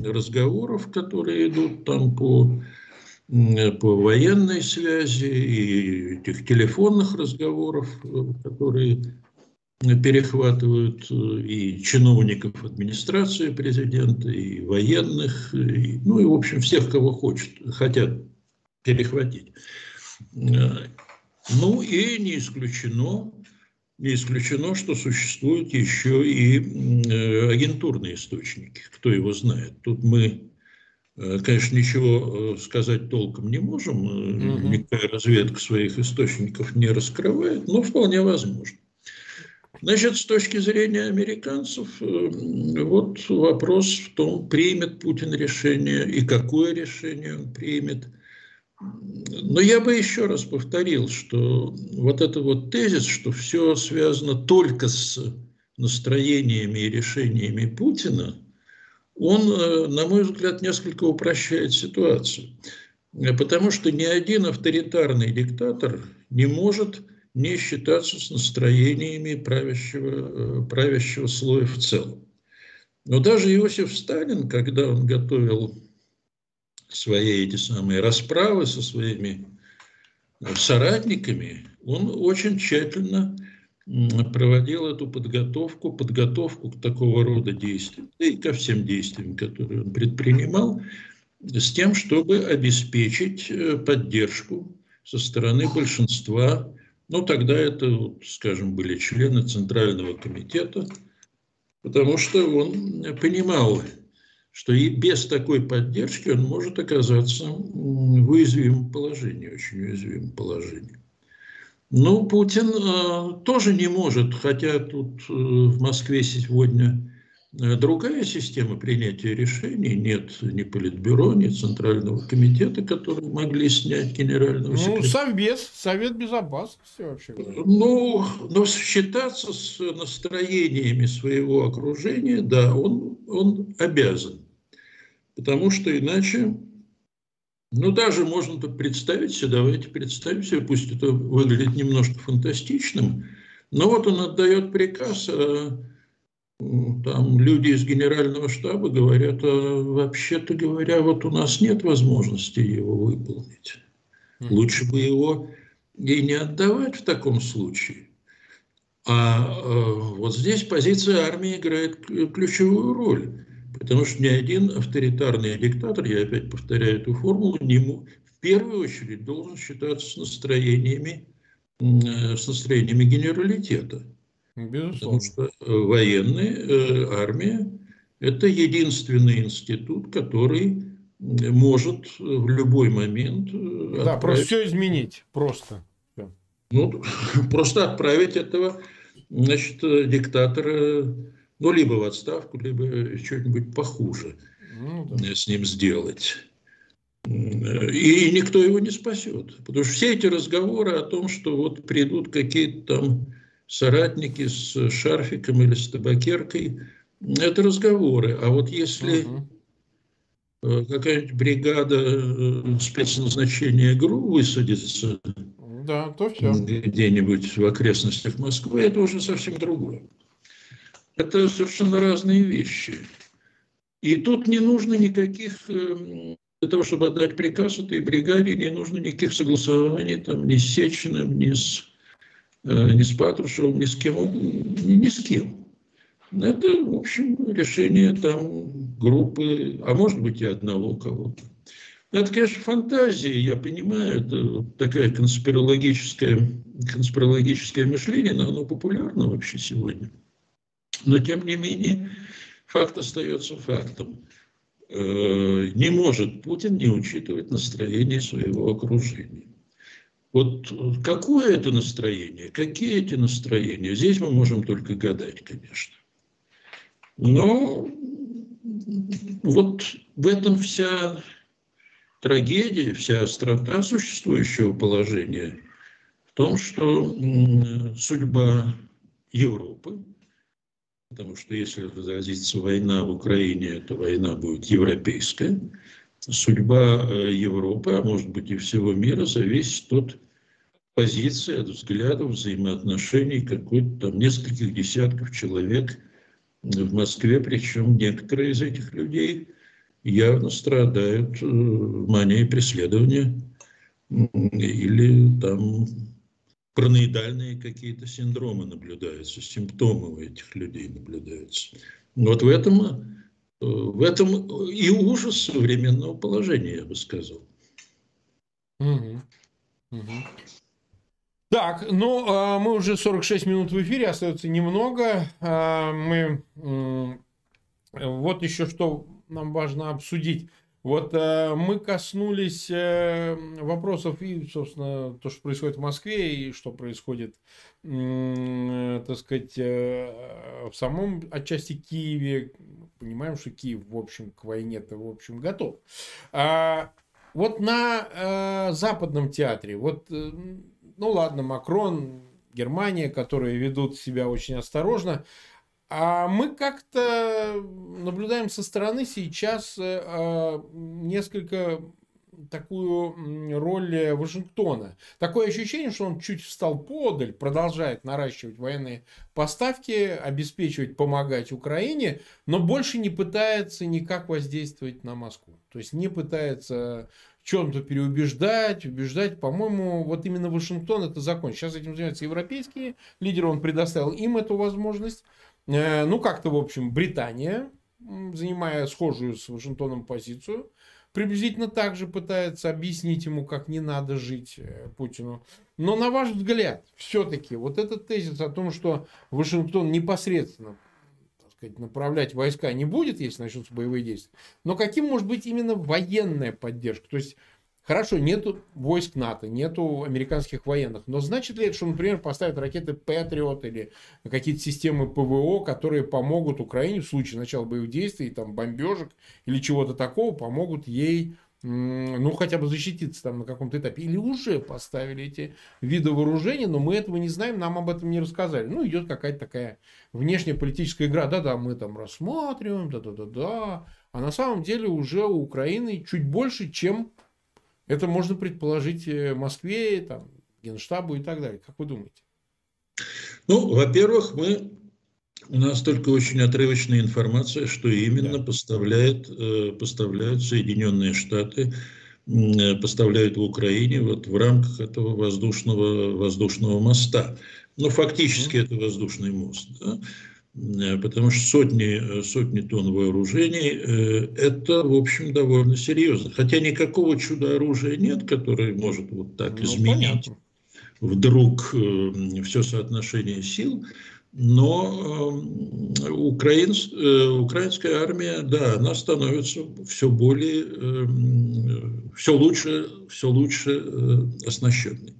разговоров, которые идут там по по военной связи и этих телефонных разговоров, э, которые перехватывают э, и чиновников администрации президента, и военных, и, ну и, в общем, всех, кого хочет, хотят перехватить. Э, ну и не исключено, не исключено, что существуют еще и агентурные источники. Кто его знает? Тут мы Э, конечно, ничего э, сказать толком не можем, угу. никакая разведка своих источников не раскрывает, но вполне возможно. Значит, с точки зрения американцев, вот вопрос в том, примет Путин решение и какое решение он примет. Но я бы еще раз повторил, что вот это вот тезис, что все связано только с настроениями и решениями Путина – он, э, на мой взгляд, несколько упрощает ситуацию. Потому что ни один авторитарный диктатор не может не считаться с настроениями правящего, э, правящего слоя в целом. Но даже Иосиф Сталин, когда он готовил свои эти самые расправы со своими э, соратниками, он очень тщательно проводил эту подготовку, подготовку к такого рода действиям, и ко всем действиям, которые он предпринимал, с тем, чтобы обеспечить э, поддержку со стороны большинства, ну тогда это, скажем, были члены Центрального комитета, потому что он понимал, что и без такой поддержки он может оказаться в уязвимом положении, очень уязвимом положении. Ну, Путин э, тоже не может, хотя тут э, в Москве сегодня э, другая система принятия решений. Нет ни Политбюро, ни Центрального комитета, которые могли снять генерального секретаря. Ну, Совбез, Совет Безопасности вообще. Ну, но считаться с настроениями своего окружения, да, он, он обязан. Потому что иначе ну, даже можно тут представить себе, давайте представим себе, пусть это выглядит немножко фантастичным, но вот он отдает приказ, а там люди из генерального штаба говорят, а вообще-то говоря, вот у нас нет возможности его выполнить. Лучше бы его и не отдавать в таком случае. А э, вот здесь позиция армии играет ключевую роль. Потому что ни один авторитарный диктатор, я опять повторяю эту формулу, не, в первую очередь должен считаться с настроениями, э, с настроениями генералитета. Безусловно. Потому что э, военные, э, армия – это единственный институт, который может в любой момент… Да, отправить... просто все изменить, просто. Ну, просто отправить этого, значит, диктатора ну, либо в отставку, либо что-нибудь похуже ну, да. с ним сделать. И никто его не спасет. Потому что все эти разговоры о том, что вот придут какие-то там соратники с шарфиком или с табакеркой, это разговоры. А вот если угу. какая-нибудь бригада э, спецназначения ГРУ высадится да, то все. где-нибудь в окрестностях Москвы, это уже совсем другое. Это совершенно разные вещи. И тут не нужно никаких, эм, для того, чтобы отдать приказ этой бригаде, не нужно никаких согласований там, ни с Сечиным, ни с, э, ни с Патрушевым, ни с кем, ни с кем. Это, в общем, решение там группы, а может быть и одного кого-то. Это, конечно, фантазия, я понимаю, это такая конспирологическое, конспирологическое мышление, но оно популярно вообще сегодня. Но, тем не менее, факт остается фактом. Э, не может Путин не учитывать настроение своего окружения. Вот какое это настроение, какие эти настроения, здесь мы можем только гадать, конечно. Но вот в этом вся трагедия, вся острота существующего положения в том, что судьба Европы, потому что если разразится война в Украине, то война будет европейская, судьба э, Европы, а может быть и всего мира, зависит от позиции, от взглядов, взаимоотношений какой-то там нескольких десятков человек в Москве, причем некоторые из этих людей явно страдают э, манией преследования или там параноидальные какие-то синдромы наблюдаются, симптомы у этих людей наблюдаются. Вот в этом, э, в этом и ужас современного положения, я бы сказал. Так, ну, а, мы уже 46 минут в эфире, остается немного. А, мы вот еще что нам важно обсудить. Вот э, мы коснулись э, вопросов и, собственно, то, что происходит в Москве и что происходит, э, так сказать, э, в самом отчасти Киеве. Понимаем, что Киев, в общем, к войне-то, в общем, готов. А, вот на э, западном театре, вот, э, ну ладно, Макрон, Германия, которые ведут себя очень осторожно, а мы как-то наблюдаем со стороны сейчас э, а, несколько такую роль Вашингтона. Такое ощущение, что он чуть встал подаль, продолжает наращивать военные поставки, обеспечивать, помогать Украине, но больше не пытается никак воздействовать на Москву. То есть не пытается чем-то переубеждать, убеждать. По-моему, вот именно Вашингтон это закон. Сейчас этим занимаются европейские лидеры, он предоставил им эту возможность. Э, ну, как-то, в общем, Британия, занимая схожую с Вашингтоном позицию, приблизительно так же пытается объяснить ему, как не надо жить э, Путину. Но на ваш взгляд, все-таки вот этот тезис о том, что Вашингтон непосредственно так сказать, направлять войска не будет, если начнутся боевые действия, но каким может быть именно военная поддержка? То есть Хорошо, нету войск НАТО, нету американских военных, но значит ли это, что, например, поставят ракеты Патриот или какие-то системы ПВО, которые помогут Украине в случае начала боевых действий, там, бомбежек или чего-то такого, помогут ей ну, хотя бы защититься там на каком-то этапе. Или уже поставили эти виды вооружения, но мы этого не знаем, нам об этом не рассказали. Ну, идет какая-то такая внешняя политическая игра. Да-да, мы там рассматриваем, да-да-да-да. А на самом деле уже у Украины чуть больше, чем это можно предположить э, Москве, там, Генштабу и так далее. Как вы думаете? Ну, во-первых, мы у нас только очень отрывочная информация, что именно да. поставляет, э, поставляют Соединенные Штаты, э, поставляют в Украине вот в рамках этого воздушного, воздушного моста. Ну, фактически mm-hmm. это воздушный мост. Да? Э, потому что сотни, э, сотни тонн вооружений э, – это, в общем, довольно серьезно. Хотя никакого чудо-оружия нет, которое может вот так ну, изменить понятно. вдруг все соотношение сил, но украин, украинская армия, да, она становится все более, все лучше, все лучше оснащенной.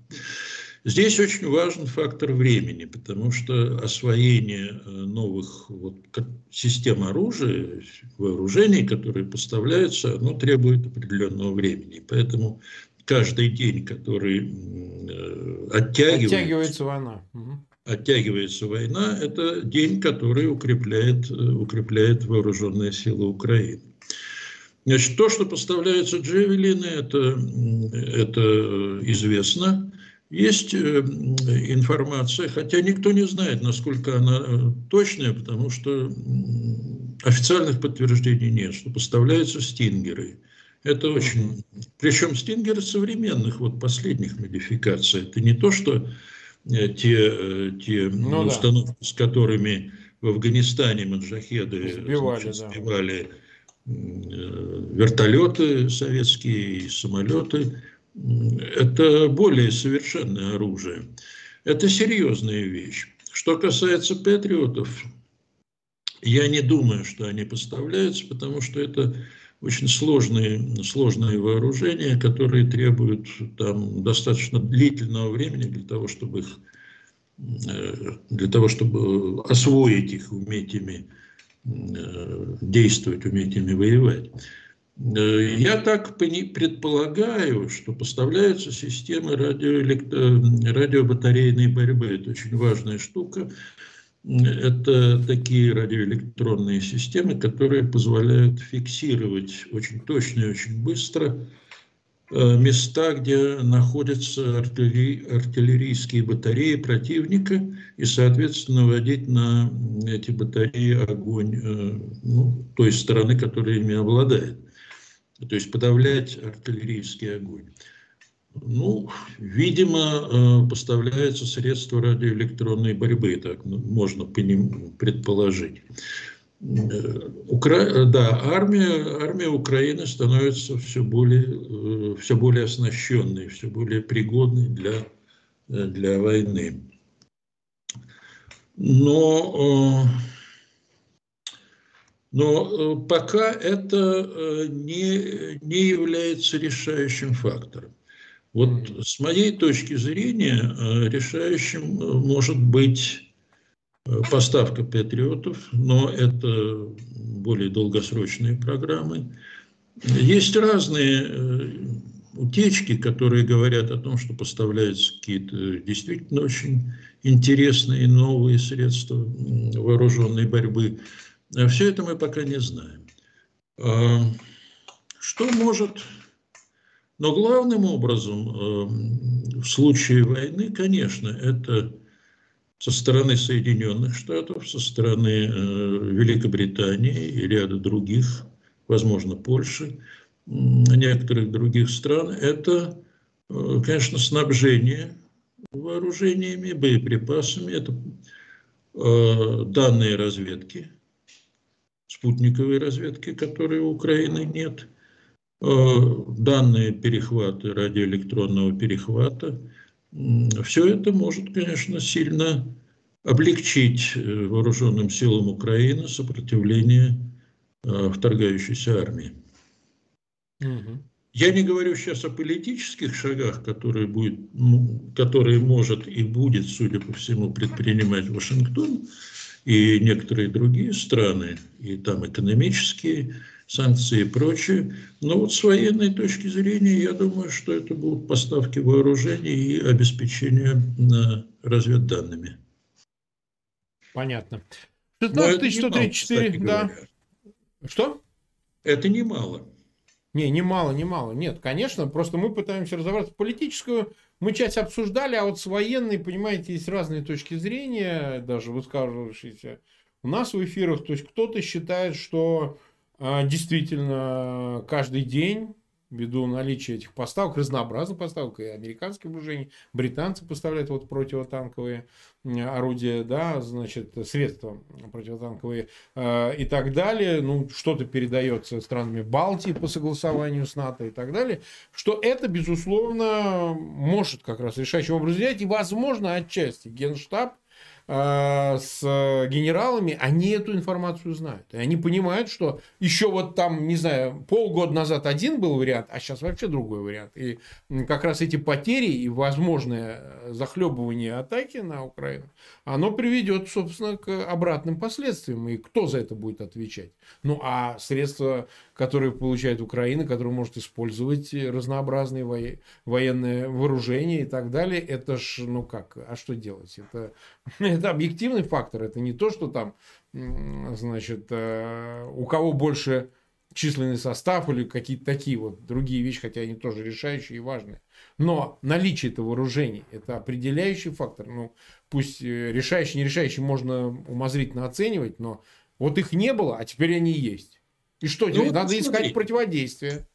Здесь очень важен фактор времени, потому что освоение э, новых вот, систем оружия, вооружений, которые поставляются, оно требует определенного времени. Поэтому каждый день, который э, оттягивается, оттягивается война. Оттягивается война, это день, который укрепляет, э, укрепляет вооруженные силы Украины. Значит, то, что поставляются джевелины, это, это известно. Есть информация, хотя никто не знает, насколько она точная, потому что официальных подтверждений нет, что поставляются стингеры. Это очень... Причем стингеры современных, вот последних модификаций. Это не то, что те, те ну, установки, да. с которыми в Афганистане маджахеды сбивали, значит, сбивали да. вертолеты советские и самолеты. Это более совершенное оружие. Это серьезная вещь. Что касается патриотов, я не думаю, что они поставляются, потому что это очень сложные, сложные вооружения, которые требуют там достаточно длительного времени для того, чтобы их Э, для того, чтобы освоить их, уметь ими э, действовать, уметь ими воевать. Э, я так предполагаю, что поставляются системы радиобатарейной борьбы. Это очень важная штука. Это такие радиоэлектронные системы, которые позволяют фиксировать очень точно и очень быстро Э, места, где находятся артиллери, артиллерийские батареи противника, и, соответственно, наводить на эти батареи огонь э, ну, той стороны, которая ими обладает. То есть подавлять артиллерийский огонь. Ну, видимо, э, поставляется средство радиоэлектронной борьбы, так ну, можно по ним предположить. Укра... Да, армия, армия Украины становится все более, э, все более оснащенной, все более пригодной для, для войны. Но, э, но э, пока это не, не является решающим фактором. Вот с моей точки зрения решающим может быть поставка патриотов, но это более долгосрочные программы. Есть разные э, утечки, которые говорят о том, что поставляются какие-то действительно очень интересные новые средства вооруженной борьбы. А все это мы пока не знаем. А что может... Но главным образом э, в случае войны, конечно, это со стороны Соединенных Штатов, со стороны э, Великобритании и ряда других, возможно, Польши, некоторых других стран, это, э, конечно, снабжение вооружениями, боеприпасами, это э, данные разведки, спутниковой разведки, которой у Украины нет, данные перехваты, радиоэлектронного перехвата – все это может, конечно, сильно облегчить э, вооруженным силам Украины сопротивление э, вторгающейся армии. Угу. Я не говорю сейчас о политических шагах, которые, будет, которые может и будет, судя по всему, предпринимать Вашингтон и некоторые другие страны, и там экономические санкции и прочее. Но вот с военной точки зрения, я думаю, что это будут поставки вооружений и обеспечение разведданными. Понятно. 16 134, да. Говоря. Что? Это немало. Не, немало, немало. Нет, конечно, просто мы пытаемся разобраться. Политическую мы часть обсуждали, а вот с военной, понимаете, есть разные точки зрения, даже высказывающиеся у нас в эфирах. То есть кто-то считает, что а, действительно, каждый день, ввиду наличия этих поставок, разнообразных поставок, и американские вооружения, британцы поставляют вот противотанковые орудия, да, значит, средства противотанковые э, и так далее, ну, что-то передается странами Балтии по согласованию с НАТО и так далее, что это, безусловно, может как раз решающим образом взять, и, возможно, отчасти Генштаб – Э, с генералами, они эту информацию знают. И они понимают, что еще вот там, не знаю, полгода назад один был вариант, а сейчас вообще другой вариант. И как раз эти потери и возможное захлебывание атаки на Украину, оно приведет, собственно, к обратным последствиям. И кто за это будет отвечать? Ну, а средства, которые получает Украина, которые может использовать разнообразные военные вооружения и так далее, это ж, ну как, а что делать? Это это объективный фактор, это не то, что там, значит, э, у кого больше численный состав или какие-то такие вот другие вещи, хотя они тоже решающие и важные. Но наличие этого вооружений – это определяющий фактор. Ну, пусть э, решающий, не решающий можно умозрительно оценивать, но вот их не было, а теперь они есть. И что, ну, вот надо посмотри. искать противодействие.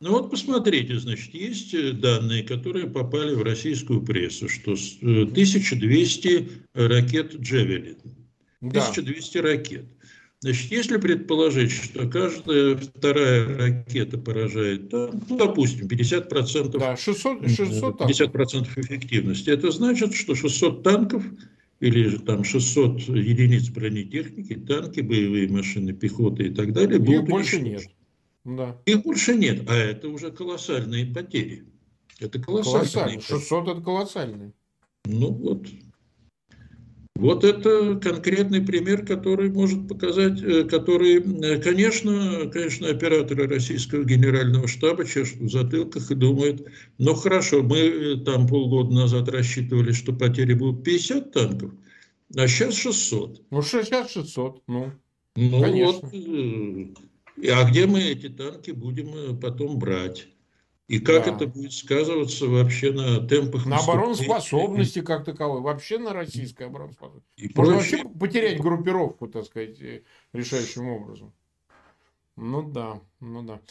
Ну вот посмотрите, значит, есть э, данные, которые попали в российскую прессу, что 1200 ракет «Джевелин», 1200 да. ракет. Значит, если предположить, что каждая вторая ракета поражает, ну, допустим, 50%, да, 600, 600 50% эффективности, это значит, что 600 танков или же там 600 единиц бронетехники, танки, боевые машины, пехоты и так далее Их больше нет. Да. Их больше нет, а это уже колоссальные потери. Это колоссальные. Колоссальные. 600 это колоссальные. Ну вот. Вот это конкретный пример, который может показать, э, который, э, конечно, конечно, операторы российского генерального штаба чешут в затылках и думают, ну хорошо, мы э, там полгода назад рассчитывали, что потери будут 50 танков, а сейчас 600. Ну, сейчас 600, ну, ну конечно. вот, а где мы эти танки будем потом брать? И как да. это будет сказываться вообще на темпах На обороноспособности как таковой, вообще на российской обороноспособности. И Можно вообще потерять группировку, так сказать, э, решающим образом. Ну да, ну да.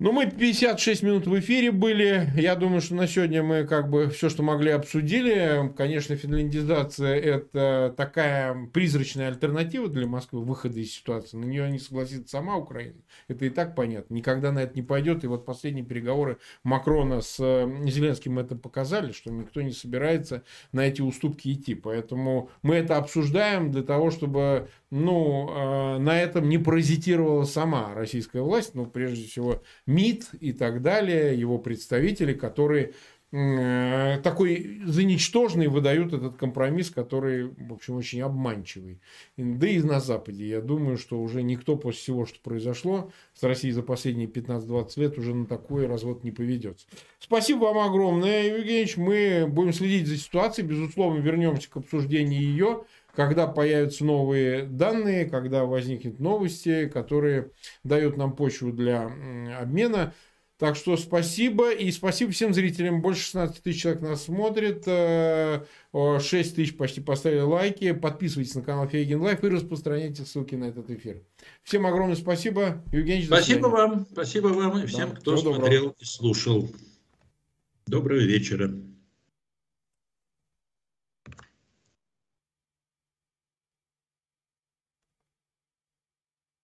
Ну, мы 56 минут в эфире были. Я думаю, что на сегодня мы как бы все, что могли, обсудили. Конечно, финляндизация – это такая призрачная альтернатива для Москвы, выхода из ситуации. На нее не согласится сама Украина. Это и так понятно. Никогда на это не пойдет. И вот последние переговоры Макрона с Зеленским это показали, что никто не собирается на эти уступки идти. Поэтому мы это обсуждаем для того, чтобы ну, э, на этом не паразитировала сама российская власть, ну, прежде всего, МИД и так далее, его представители, которые э, такой за ничтожный выдают этот компромисс, который, в общем, очень обманчивый. Да и на Западе. Я думаю, что уже никто после всего, что произошло с Россией за последние 15-20 лет, уже на такой развод не поведется. Спасибо вам огромное, Евгеньевич. Мы будем следить за ситуацией. Безусловно, вернемся к обсуждению ее когда появятся новые данные, когда возникнут новости, которые дают нам почву для обмена. Так что спасибо. И спасибо всем зрителям. Больше 16 тысяч человек нас смотрит. 6 э, тысяч почти поставили лайки. Подписывайтесь на канал Фейгин Live и распространяйте ссылки на этот эфир. Всем огромное спасибо. Евгений, Спасибо вам. Спасибо вам и всем, да, кто смотрел доброго. и слушал. Доброго вечера.